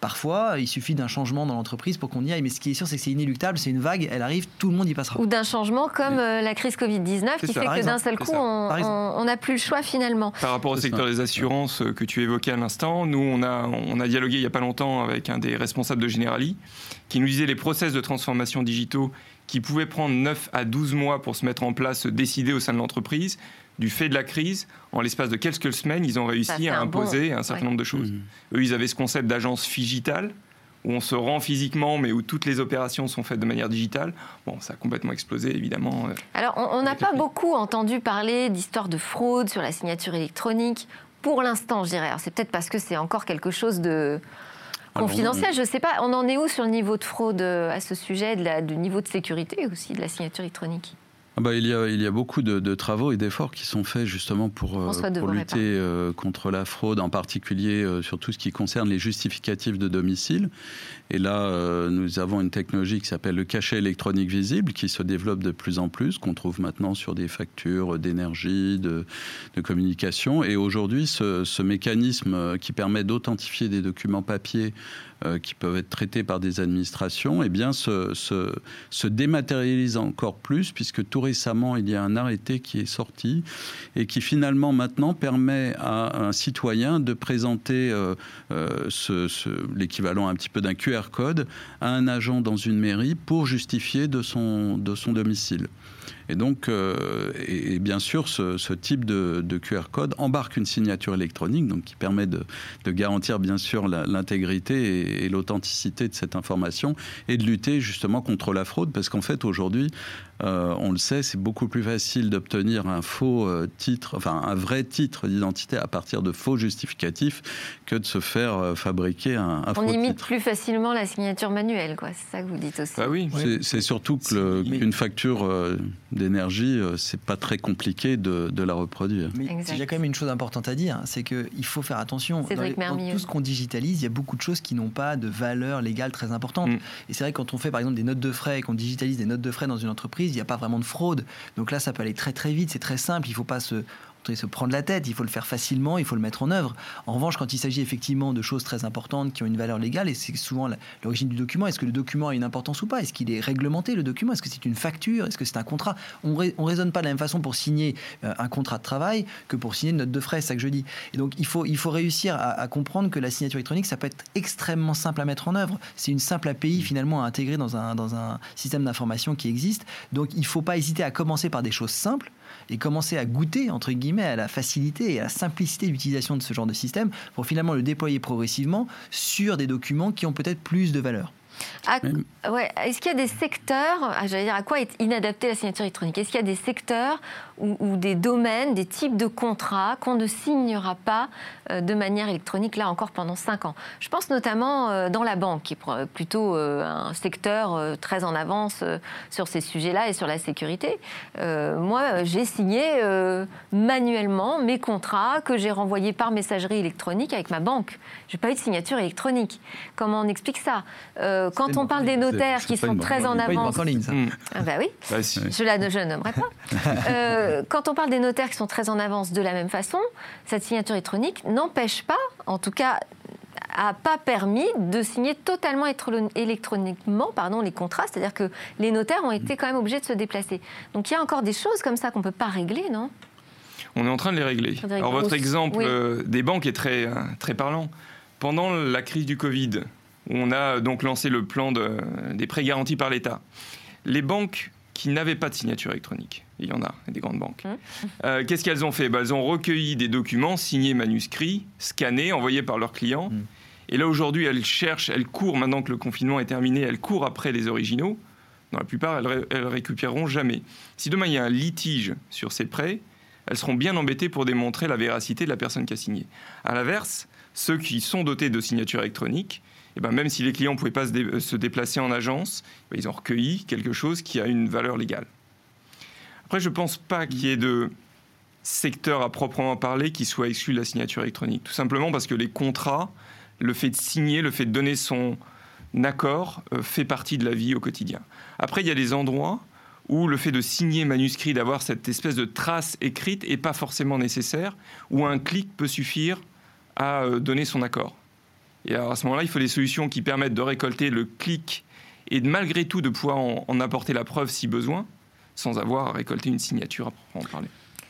Parfois, il suffit d'un changement dans l'entreprise pour qu'on y aille, mais ce qui est sûr, c'est que c'est inéluctable, c'est une vague, elle arrive, tout le monde y passera. Ou d'un changement comme euh, la crise Covid-19 qui fait que d'un seul coup, on n'a plus le choix finalement. Par rapport au secteur des assurances euh, que tu évoquais à l'instant, nous, on a, on a dialogué il n'y a pas longtemps avec un des responsables de Generali qui nous disait les process de transformation digitaux qui pouvaient prendre 9 à 12 mois pour se mettre en place, décider au sein de l'entreprise, du fait de la crise, en l'espace de quelques semaines, ils ont réussi à imposer un certain nombre de choses. Mmh. Eux, ils avaient ce concept d'agence figitale, où on se rend physiquement, mais où toutes les opérations sont faites de manière digitale. Bon, ça a complètement explosé, évidemment. Euh, Alors, on n'a pas beaucoup entendu parler d'histoires de fraude sur la signature électronique. Pour l'instant, je dirais. c'est peut-être parce que c'est encore quelque chose de confidentiel, je ne sais pas. On en est où sur le niveau de fraude euh, à ce sujet, de du niveau de sécurité aussi de la signature électronique? Ah bah, il, y a, il y a beaucoup de, travaux et d'efforts qui sont faits justement pour, euh, pour lutter euh, contre la fraude, en particulier euh, sur tout ce qui concerne les justificatifs de domicile. Et là, nous avons une technologie qui s'appelle le cachet électronique visible, qui se développe de plus en plus, qu'on trouve maintenant sur des factures d'énergie, de, communication. Et aujourd'hui, ce, mécanisme qui permet d'authentifier des documents papier qui peuvent être traités par des administrations, eh bien, se, se, se dématérialise encore plus, puisque tout récemment, il y a un arrêté qui est sorti et qui finalement maintenant permet à un citoyen de présenter euh, euh, l'équivalent un petit peu d'un QR code à un agent dans une mairie pour justifier de son, domicile. Et donc, euh, et, bien sûr, ce, type de, QR code embarque une signature électronique, donc qui permet de, garantir bien sûr l'intégrité et, l'authenticité de cette information et de lutter justement contre la fraude, parce qu'en fait aujourd'hui, euh, on le sait, c'est beaucoup plus facile d'obtenir un faux euh, titre, enfin un vrai titre d'identité à partir de faux justificatifs que de se faire fabriquer un, un on On imite plus facilement la signature manuelle, quoi. C'est ça que vous dites aussi. Ah oui. C'est surtout qu'une facture d'énergie, euh, c'est pas très compliqué de, la reproduire. Mais il y a quand même une chose importante à dire, c'est qu'il faut faire attention. Dans, tout ce qu'on digitalise, il y a beaucoup de choses qui n'ont pas de valeur légale très importante. Mm. Et c'est vrai que quand on fait par exemple des notes de frais et qu'on digitalise des notes de frais dans une entreprise, il n'y a pas vraiment de fraude. Donc là, ça peut aller très très vite, c'est très simple. Il ne faut pas se se prendre la tête, il faut le faire facilement, il faut le mettre en œuvre. En revanche, quand il s'agit effectivement de choses très importantes qui ont une valeur légale, et c'est souvent l'origine du document, est-ce que le document a une importance ou pas? Est-ce qu'il est réglementé, le document? Est-ce que c'est une facture? Est-ce que c'est un contrat? On ne raisonne pas de la même façon pour signer euh, un contrat de travail que pour signer une note de frais, c'est ça que je dis. Et donc, il faut, il faut réussir à, comprendre que la signature électronique, ça peut être extrêmement simple à mettre en œuvre. C'est une simple API finalement à intégrer dans un, dans un système d'information qui existe. Donc, il ne faut pas hésiter à commencer par des choses simples et commencer à goûter, entre guillemets, à la facilité et à la simplicité d'utilisation de ce genre de système pour finalement le déployer progressivement sur des documents qui ont peut-être plus de valeur. Ouais, Est-ce qu'il y a des secteurs, ah, j'allais dire, à quoi est inadaptée la signature électronique? Est-ce qu'il y a des secteurs ou, des domaines, des types de contrats qu'on ne signera pas euh, de manière électronique, là encore pendant 5 ans? Je pense notamment euh, dans la banque, qui est plutôt euh, un secteur très en avance sur ces sujets-là et sur la sécurité. moi, j'ai signé manuellement mes contrats que j'ai renvoyés par messagerie électronique avec ma banque. Je n'ai pas eu de signature électronique. Comment on explique ça? Quand on parle des notaires qui sont très en avance... en ligne, ça. Ah bah oui, bah, je, la, je nommerai pas. quand on parle des notaires qui sont très en avance de la même façon, cette signature électronique n'empêche pas, en tout cas a pas permis de signer totalement électroniquement pardon, les contrats, c'est-à-dire que les notaires ont été quand même obligés de se déplacer. Donc il y a encore des choses comme ça qu'on ne peut pas régler, non? On est en train de les régler. Alors votre exemple euh, des banques est très, euh, très parlant. Pendant la crise du Covid, on a donc lancé le plan de, des prêts garantis par l'État. Les banques qui n'avaient pas de signature électronique. Il y en a, des grandes banques. Mmh. Euh, qu'est-ce qu'elles ont fait? Bah, Elles ont recueilli des documents signés manuscrits, scannés, envoyés par leurs clients. Mmh. Et là, aujourd'hui, elles cherchent, elles courent, maintenant que le confinement est terminé, elles courent après les originaux. Dans la plupart, elles, elles récupéreront jamais. Si demain il y a un litige sur ces prêts, elles seront bien embêtées pour démontrer la véracité de la personne qui a signé. À l'inverse, ceux qui sont dotés de signatures électroniques, eh ben, même si les clients ne pouvaient pas se, déplacer en agence, ben, ils ont recueilli quelque chose qui a une valeur légale. Après, je ne pense pas qu'il y ait de secteur à proprement parler qui soit exclu de la signature électronique. Tout simplement parce que les contrats, le fait de signer, le fait de donner son accord, euh, fait partie de la vie au quotidien. Après, il y a des endroits où le fait de signer manuscrit, d'avoir cette espèce de trace écrite, n'est pas forcément nécessaire, où un clic peut suffire à euh, donner son accord. Et alors à ce moment-là, il faut des solutions qui permettent de récolter le clic et de, malgré tout de pouvoir en, apporter la preuve si besoin, sans avoir à récolter une signature à proprement parler.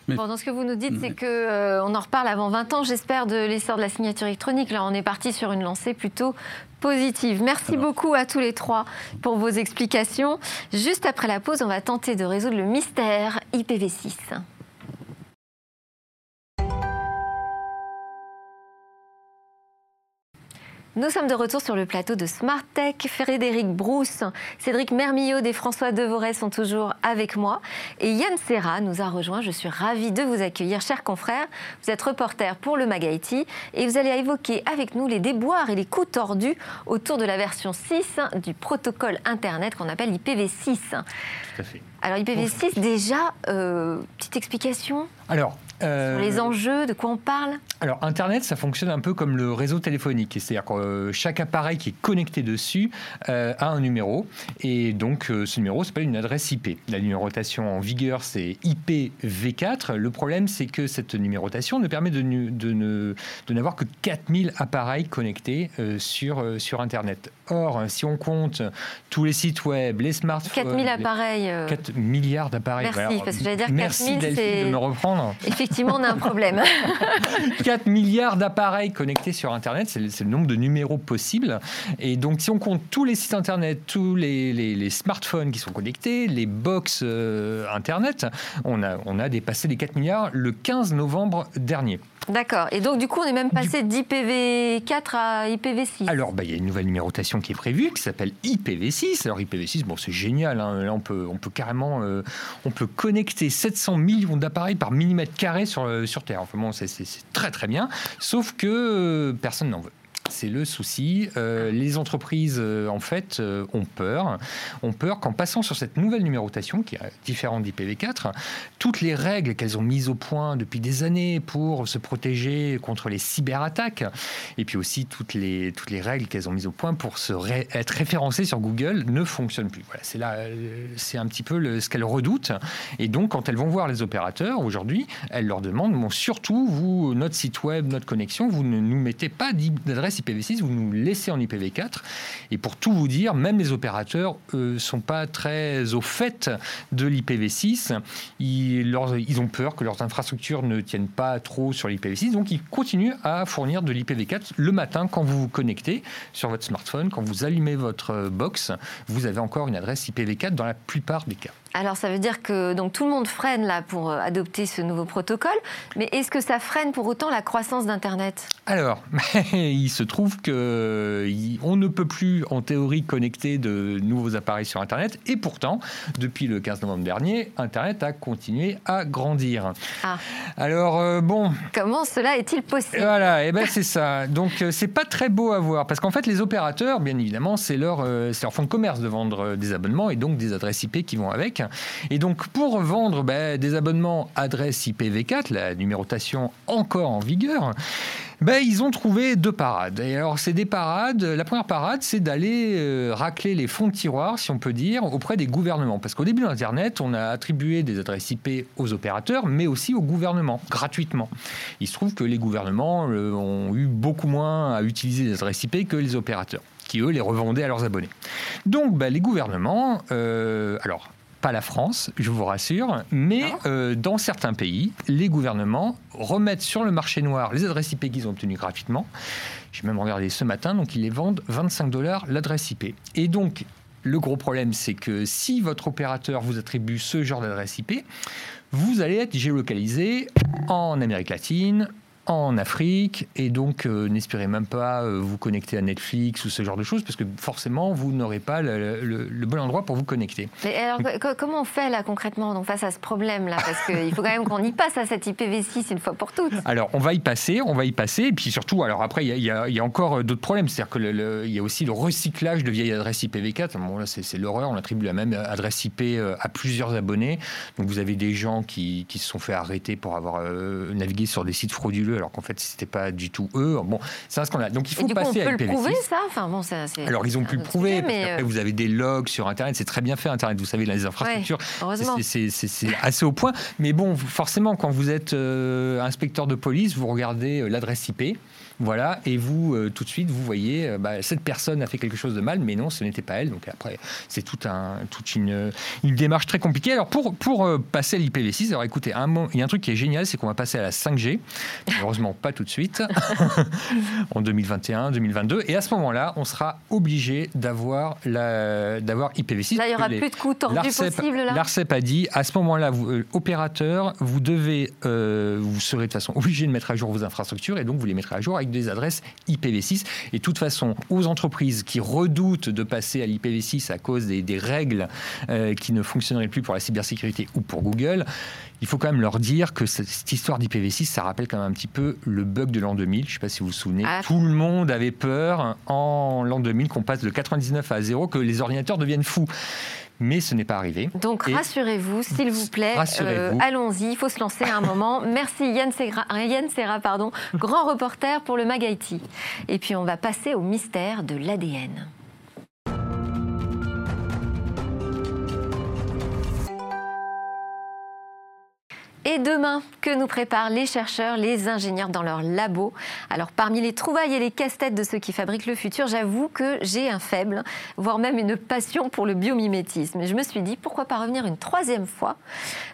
Bon, ce que vous nous dites, c'est qu'on euh, on en reparle avant 20 ans, j'espère, de l'essor de la signature électronique. Là, on est parti sur une lancée plutôt positive. Merci beaucoup à tous les trois pour vos explications. Juste après la pause, on va tenter de résoudre le mystère IPv6. Nous sommes de retour sur le plateau de Smart Tech. Frédéric Brousse, Cédric Mermillot et François Devoret sont toujours avec moi. Et Yann Serra nous a rejoint. Je suis ravie de vous accueillir, chers confrères. Vous êtes reporter pour le Magaïti et vous allez évoquer avec nous les déboires et les coups tordus autour de la version 6 du protocole Internet qu'on appelle IPv6. Tout à fait. Alors IPv6, déjà, euh, petite explication? Alors, euh, Sur les enjeux, de quoi on parle? Alors, Internet, ça fonctionne un peu comme le réseau téléphonique. C'est-à-dire que euh, chaque appareil qui est connecté dessus euh, a un numéro. Et donc, ce numéro s'appelle une adresse IP. La numérotation en vigueur, c'est IPv4. Le problème, c'est que cette numérotation ne permet de, de, de n'avoir que 4000 appareils connectés sur, sur Internet. Or, si on compte tous les sites web, les smartphones... 4000 appareils... 4 milliards d'appareils. Merci, parce que j'allais dire 4000, Merci Delphine de me reprendre. Effectivement, on a un problème. 4 milliards d'appareils connectés sur Internet, c'est le, nombre de numéros possibles. Et donc, si on compte tous les sites Internet, tous les, les, smartphones qui sont connectés, les box euh, Internet, on a, on a dépassé les 4 milliards le 15 novembre dernier. D'accord. Et donc, du coup, on est même passé d'IPv4 à IPv6. Alors, bah, il y a une nouvelle numérotation qui est prévue, qui s'appelle IPv6. Alors, IPv6, bon, c'est génial. Hein. Là, on peut, on peut carrément euh, on peut connecter 700 millions d'appareils par millimètre carré sur, euh, sur Terre. Enfin, bon, c'est très, très bien. Sauf que euh, personne n'en veut. C'est le souci. Euh, les entreprises, euh, en fait, euh, ont peur. Ont peur qu'en passant sur cette nouvelle numérotation, qui est différente d'IPv4, toutes les règles qu'elles ont mises au point depuis des années pour se protéger contre les cyberattaques, et puis aussi toutes les, toutes les règles qu'elles ont mises au point pour se être référencées sur Google, ne fonctionnent plus. Voilà, c'est là, c'est un petit peu le, ce qu'elles redoutent. Et donc, quand elles vont voir les opérateurs aujourd'hui, elles leur demandent bon, surtout, vous, notre site web, notre connexion, vous ne nous mettez pas d'adresse IPv6, vous nous laissez en IPv4. Et pour tout vous dire, même les opérateurs ne sont pas très au fait de l'IPv6. Ils, ils ont peur que leurs infrastructures ne tiennent pas trop sur l'IPv6, donc ils continuent à fournir de l'IPv4 le matin quand vous vous connectez sur votre smartphone, quand vous allumez votre box, vous avez encore une adresse IPv4 dans la plupart des cas. Alors ça veut dire que donc tout le monde freine là pour euh, adopter ce nouveau protocole, mais est-ce que ça freine pour autant la croissance d'Internet? Alors, il se trouve que on ne peut plus en théorie connecter de nouveaux appareils sur Internet, et pourtant, depuis le 15 novembre dernier, Internet a continué à grandir. Ah. Alors euh, bon. Comment cela est-il possible? Voilà, et eh ben c'est ça. Donc euh, c'est pas très beau à voir, parce qu'en fait les opérateurs, bien évidemment, c'est leur, c'est leur fonds de commerce de vendre des abonnements et donc des adresses IP qui vont avec. Et donc, pour vendre ben, des abonnements adresse IPv4, la numérotation encore en vigueur, ben, ils ont trouvé deux parades. Et alors, c'est des parades. La première parade, c'est d'aller euh, racler les fonds de tiroir, si on peut dire, auprès des gouvernements. Parce qu'au début d'Internet, on a attribué des adresses IP aux opérateurs, mais aussi au gouvernement, gratuitement. Il se trouve que les gouvernements euh, ont eu beaucoup moins à utiliser des adresses IP que les opérateurs qui eux les revendaient à leurs abonnés. Donc ben, les gouvernements, euh, alors pas la France, je vous rassure, mais euh, dans certains pays, les gouvernements remettent sur le marché noir les adresses IP qu'ils ont obtenues gratuitement. J'ai même regardé ce matin, donc ils les vendent 25 dollars l'adresse IP. Et donc, le gros problème, c'est que si votre opérateur vous attribue ce genre d'adresse IP, vous allez être géolocalisé en Amérique latine, en Afrique et donc euh, n'espérez même pas euh, vous connecter à Netflix ou ce genre de choses parce que forcément vous n'aurez pas le, bon endroit pour vous connecter. Mais alors comment on fait là concrètement donc, face à ce problème là parce qu'il faut quand même qu'on y passe à cette IPv6 une fois pour toutes. Alors on va y passer, on va y passer et puis surtout alors après il y, a encore euh, d'autres problèmes. C'est-à-dire qu'il y a aussi le recyclage de vieilles adresses IPv4 bon, là c'est l'horreur. On attribue la même adresse IP à plusieurs abonnés. Donc vous avez des gens qui, qui se sont fait arrêter pour avoir navigué sur des sites frauduleux alors qu'en fait, c'était pas du tout eux. Bon, c'est un scandale. Donc il faut passer à IPv6. On peut le prouver, ça? Enfin, bon, Alors ils ont pu le prouver. mais après, euh, vous avez des logs sur Internet. C'est très bien fait Internet. Vous savez, les infrastructures, c'est assez au point. Mais bon, forcément, quand vous êtes euh, inspecteur de police, vous regardez euh, l'adresse IP Voilà, et vous, euh, tout de suite, vous voyez, euh, bah, cette personne a fait quelque chose de mal, mais non, ce n'était pas elle. Donc après, c'est tout un, toute une, une, démarche très compliquée. Alors pour, pour euh, passer à l'IPv6, alors écoutez, un, il y a un truc qui est génial, c'est qu'on va passer à la 5G. Heureusement, pas tout de suite, en 2021, 2022. Et à ce moment-là, on sera obligé d'avoir IPv6. Là, il n'y aura plus de coûts tordus possibles. L'ARCEP a dit, à ce moment-là, opérateur, vous devez, vous serez de toute façon obligé de mettre à jour vos infrastructures et donc vous les mettrez à jour avec des adresses IPv6. Et de toute façon, aux entreprises qui redoutent de passer à l'IPv6 à cause des, règles euh, qui ne fonctionneraient plus pour la cybersécurité ou pour Google, il faut quand même leur dire que cette, histoire d'IPv6, ça rappelle quand même un petit peu le bug de l'an 2000. Je ne sais pas si vous vous souvenez. Ah. Tout le monde avait peur en l'an 2000 qu'on passe de 99 à 0, que les ordinateurs deviennent fous mais ce n'est pas arrivé. Donc rassurez-vous, s'il vous plaît, euh, allons-y, il faut se lancer à un moment. Merci Yann Serra, Yann Serra pardon, grand reporter pour le Magaïti. Et puis on va passer au mystère de l'ADN. Et demain, que nous préparent les chercheurs, les ingénieurs dans leur labo? Alors, parmi les trouvailles et les casse-têtes de ceux qui fabriquent le futur, j'avoue que j'ai un faible, voire même une passion pour le biomimétisme. Et je me suis dit, pourquoi pas revenir une troisième fois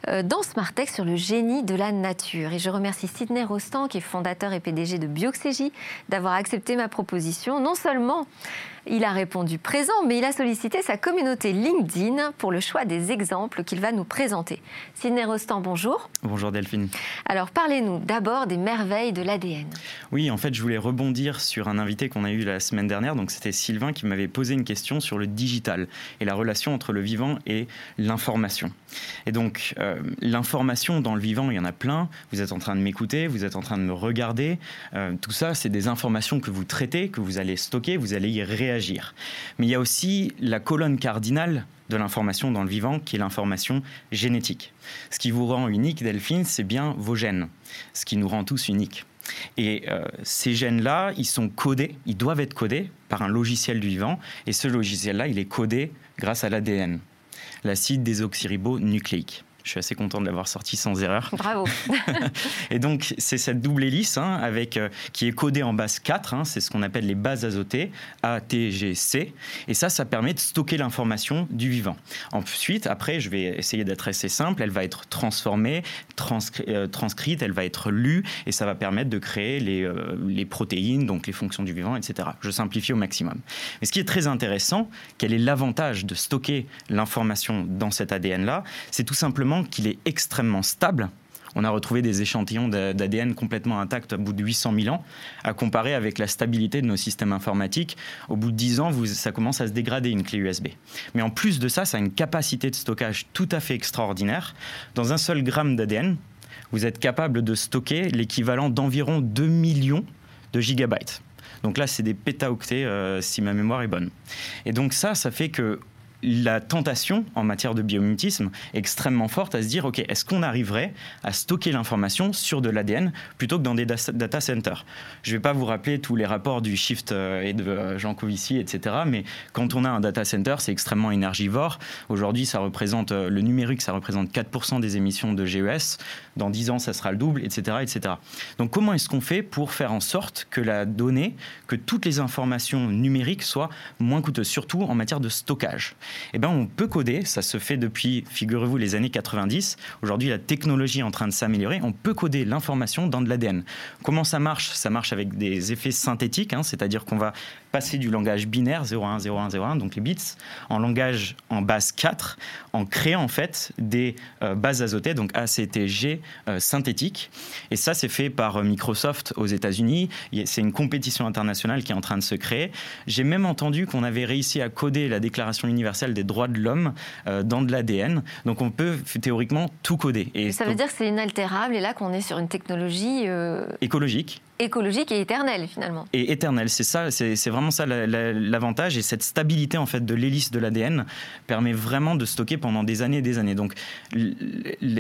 euh, dans Smartech sur le génie de la nature? Et je remercie Sidney Rostand, qui est fondateur et PDG de Bioxégie, d'avoir accepté ma proposition. Non seulement il a répondu présent, mais il a sollicité sa communauté LinkedIn pour le choix des exemples qu'il va nous présenter. Sidney Rostand, bonjour. Bonjour Delphine. Alors parlez-nous d'abord des merveilles de l'ADN. Oui, en fait, je voulais rebondir sur un invité qu'on a eu la semaine dernière. Donc c'était Sylvain qui m'avait posé une question sur le digital et la relation entre le vivant et l'information. Et donc euh, l'information dans le vivant, il y en a plein. Vous êtes en train de m'écouter, vous êtes en train de me regarder. Euh, tout ça, c'est des informations que vous traitez, que vous allez stocker, vous allez y réagir mais il y a aussi la colonne cardinale de l'information dans le vivant, qui est l'information génétique. Ce qui vous rend unique, Delphine, c'est bien vos gènes, ce qui nous rend tous uniques. Et euh, ces gènes-là, ils sont codés, ils doivent être codés par un logiciel du vivant, et ce logiciel-là, il est codé grâce à l'ADN, l'acide désoxyribonucléique. Je suis assez content de l'avoir sorti sans erreur. Bravo. et donc, c'est cette double hélice hein, avec, euh, qui est codée en base 4. Hein, c'est ce qu'on appelle les bases azotées, A, T, G, C. Et ça, ça permet de stocker l'information du vivant. Ensuite, après, je vais essayer d'être assez simple. Elle va être transformée, euh, transcrite, elle va être lue et ça va permettre de créer les, euh, les protéines, donc les fonctions du vivant, etc. Je simplifie au maximum. Mais ce qui est très intéressant, quel est l'avantage de stocker l'information dans cet ADN-là C'est tout simplement qu'il est extrêmement stable. On a retrouvé des échantillons d'ADN complètement intacts au bout de 800 000 ans, à comparer avec la stabilité de nos systèmes informatiques. Au bout de 10 ans, ça commence à se dégrader une clé USB. Mais en plus de ça, ça a une capacité de stockage tout à fait extraordinaire. Dans un seul gramme d'ADN, vous êtes capable de stocker l'équivalent d'environ 2 millions de gigabytes. Donc là, c'est des pétaoctets euh, si ma mémoire est bonne. Et donc ça, ça fait que la tentation en matière de biomimétisme est extrêmement forte à se dire, OK, est-ce qu'on arriverait à stocker l'information sur de l'ADN plutôt que dans des data centers? Je ne vais pas vous rappeler tous les rapports du Shift euh, et de euh, Jean Covici, etc. Mais quand on a un data center, c'est extrêmement énergivore. Aujourd'hui, ça représente, euh, le numérique, ça représente 4% des émissions de GES. Dans 10 ans, ça sera le double, etc. etc. Donc comment est-ce qu'on fait pour faire en sorte que la donnée, que toutes les informations numériques soient moins coûteuses, surtout en matière de stockage? Eh ben, on peut coder. Ça se fait depuis, figurez-vous, les années 90. Aujourd'hui, la technologie est en train de s'améliorer. On peut coder l'information dans de l'ADN. Comment ça marche? Ça marche avec des effets synthétiques, hein, c'est-à-dire qu'on va passer du langage binaire 01, 01, 01, donc les bits, en langage en base 4, en créant en fait des euh, bases azotées, donc ACTG euh, synthétiques. Et ça, c'est fait par euh, Microsoft aux États-Unis. C'est une compétition internationale qui est en train de se créer. J'ai même entendu qu'on avait réussi à coder la Déclaration universelle des droits de l'homme dans de l'ADN. Donc on peut théoriquement tout coder. Et ça veut dire que c'est inaltérable et là qu'on est sur une technologie écologique écologique et éternel finalement. Et éternel, c'est ça, c'est vraiment ça l'avantage et cette stabilité en fait de l'hélice de l'ADN permet vraiment de stocker pendant des années et des années. Donc,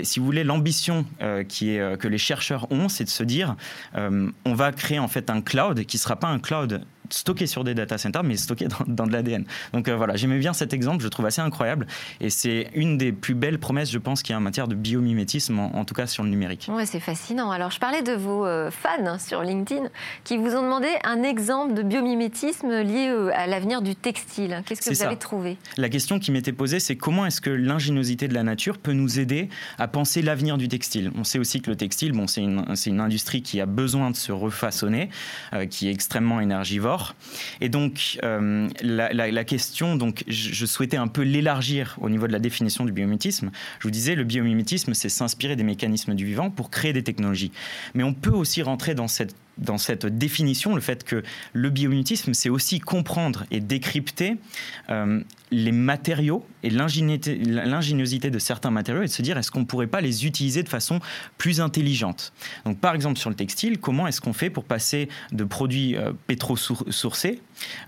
si vous voulez, l'ambition euh, qui est euh, que les chercheurs ont, c'est de se dire, euh, on va créer en fait un cloud qui sera pas un cloud stocké sur des data centers, mais stocké dans, de l'ADN. Donc euh, voilà, j'aimais bien cet exemple, je trouve assez incroyable. Et c'est une des plus belles promesses, je pense, qu'il y a en matière de biomimétisme, en, tout cas sur le numérique. Ouais, c'est fascinant. Alors, je parlais de vos euh, fans sur LinkedIn qui vous ont demandé un exemple de biomimétisme lié euh, à l'avenir du textile. Qu'est-ce que vous avez trouvé? La question qui m'était posée, c'est comment est-ce que l'ingéniosité de la nature peut nous aider à penser l'avenir du textile? On sait aussi que le textile, bon, c'est une, une, industrie qui a besoin de se refaçonner, qui est extrêmement énergivore. Et donc, euh, la, question, donc, je, souhaitais un peu l'élargir au niveau de la définition du biomimétisme. Je vous disais, le biomimétisme, c'est s'inspirer des mécanismes du vivant pour créer des technologies. Mais on peut aussi rentrer dans cette dans cette définition le fait que le biomimétisme, c'est aussi comprendre et décrypter euh, les matériaux et l'ingéniosité de certains matériaux et de se dire est-ce qu'on ne pourrait pas les utiliser de façon plus intelligente? Donc par exemple sur le textile, comment est-ce qu'on fait pour passer de produits euh, pétro-sourcés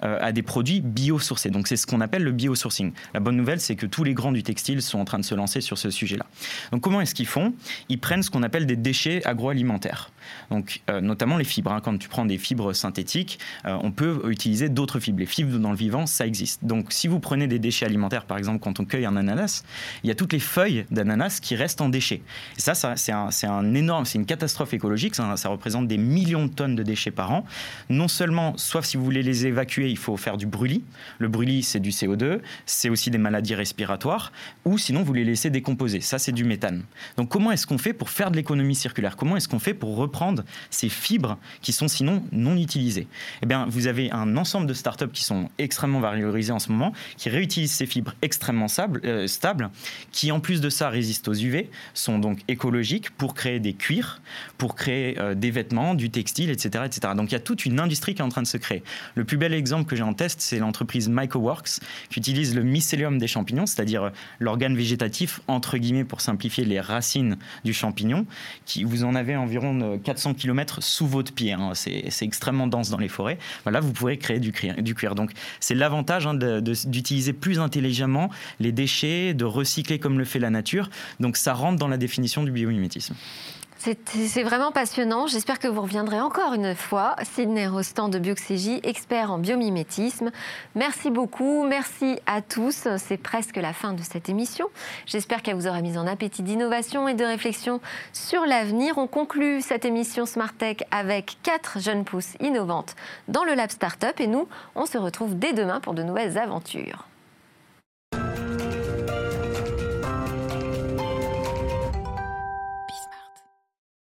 à des produits biosourcés Donc c'est ce qu'on appelle le biosourcing. La bonne nouvelle, c'est que tous les grands du textile sont en train de se lancer sur ce sujet-là. Donc comment est-ce qu'ils font? Ils prennent ce qu'on appelle des déchets agroalimentaires. Donc euh, notamment les fibres. Hein. Quand tu prends des fibres synthétiques, on peut utiliser d'autres fibres. Les fibres dans le vivant, ça existe. Donc si vous prenez des déchets alimentaires, par exemple, quand on cueille un ananas, il y a toutes les feuilles d'ananas qui restent en déchets. Et ça, c'est un, énorme, c'est une catastrophe écologique. Ça, représente des millions de tonnes de déchets par an. Non seulement, soit si vous voulez les évacuer, il faut faire du brûlis. Le brûlis, c'est du CO2, c'est aussi des maladies respiratoires, ou sinon vous les laissez décomposer. Ça, c'est du méthane. Donc, comment est-ce qu'on fait pour faire de l'économie circulaire? Comment est-ce qu'on fait pour reprendre ces fibres qui sont sinon non utilisées? Eh bien, vous avez un ensemble de startups qui sont extrêmement valorisées en ce moment, qui utilise ces fibres extrêmement euh, stables, qui en plus de ça résistent aux UV, sont donc écologiques pour créer des cuirs, pour créer euh, des vêtements, du textile, etc., etc. Donc il y a toute une industrie qui est en train de se créer. Le plus bel exemple que j'ai en test, c'est l'entreprise MycoWorks, qui utilise le mycélium des champignons, c'est-à-dire euh, l'organe végétatif, entre guillemets, pour simplifier les racines du champignon, qui vous en avez environ 400 km sous votre pied. Hein. C'est extrêmement dense dans les forêts. Voilà, vous pourrez créer du cuir. Du cuir. Donc c'est l'avantage hein, d'utiliser plus intelligemment les déchets, de recycler comme le fait la nature. Donc ça rentre dans la définition du biomimétisme. C'est vraiment passionnant. J'espère que vous reviendrez encore une fois. Sidney Rostand de Bioxégie, expert en biomimétisme. Merci beaucoup. Merci à tous. C'est presque la fin de cette émission. J'espère qu'elle vous aura mis en appétit d'innovation et de réflexion sur l'avenir. On conclut cette émission Smart Tech avec quatre jeunes pousses innovantes dans le Lab Startup. Et nous, on se retrouve dès demain pour de nouvelles aventures.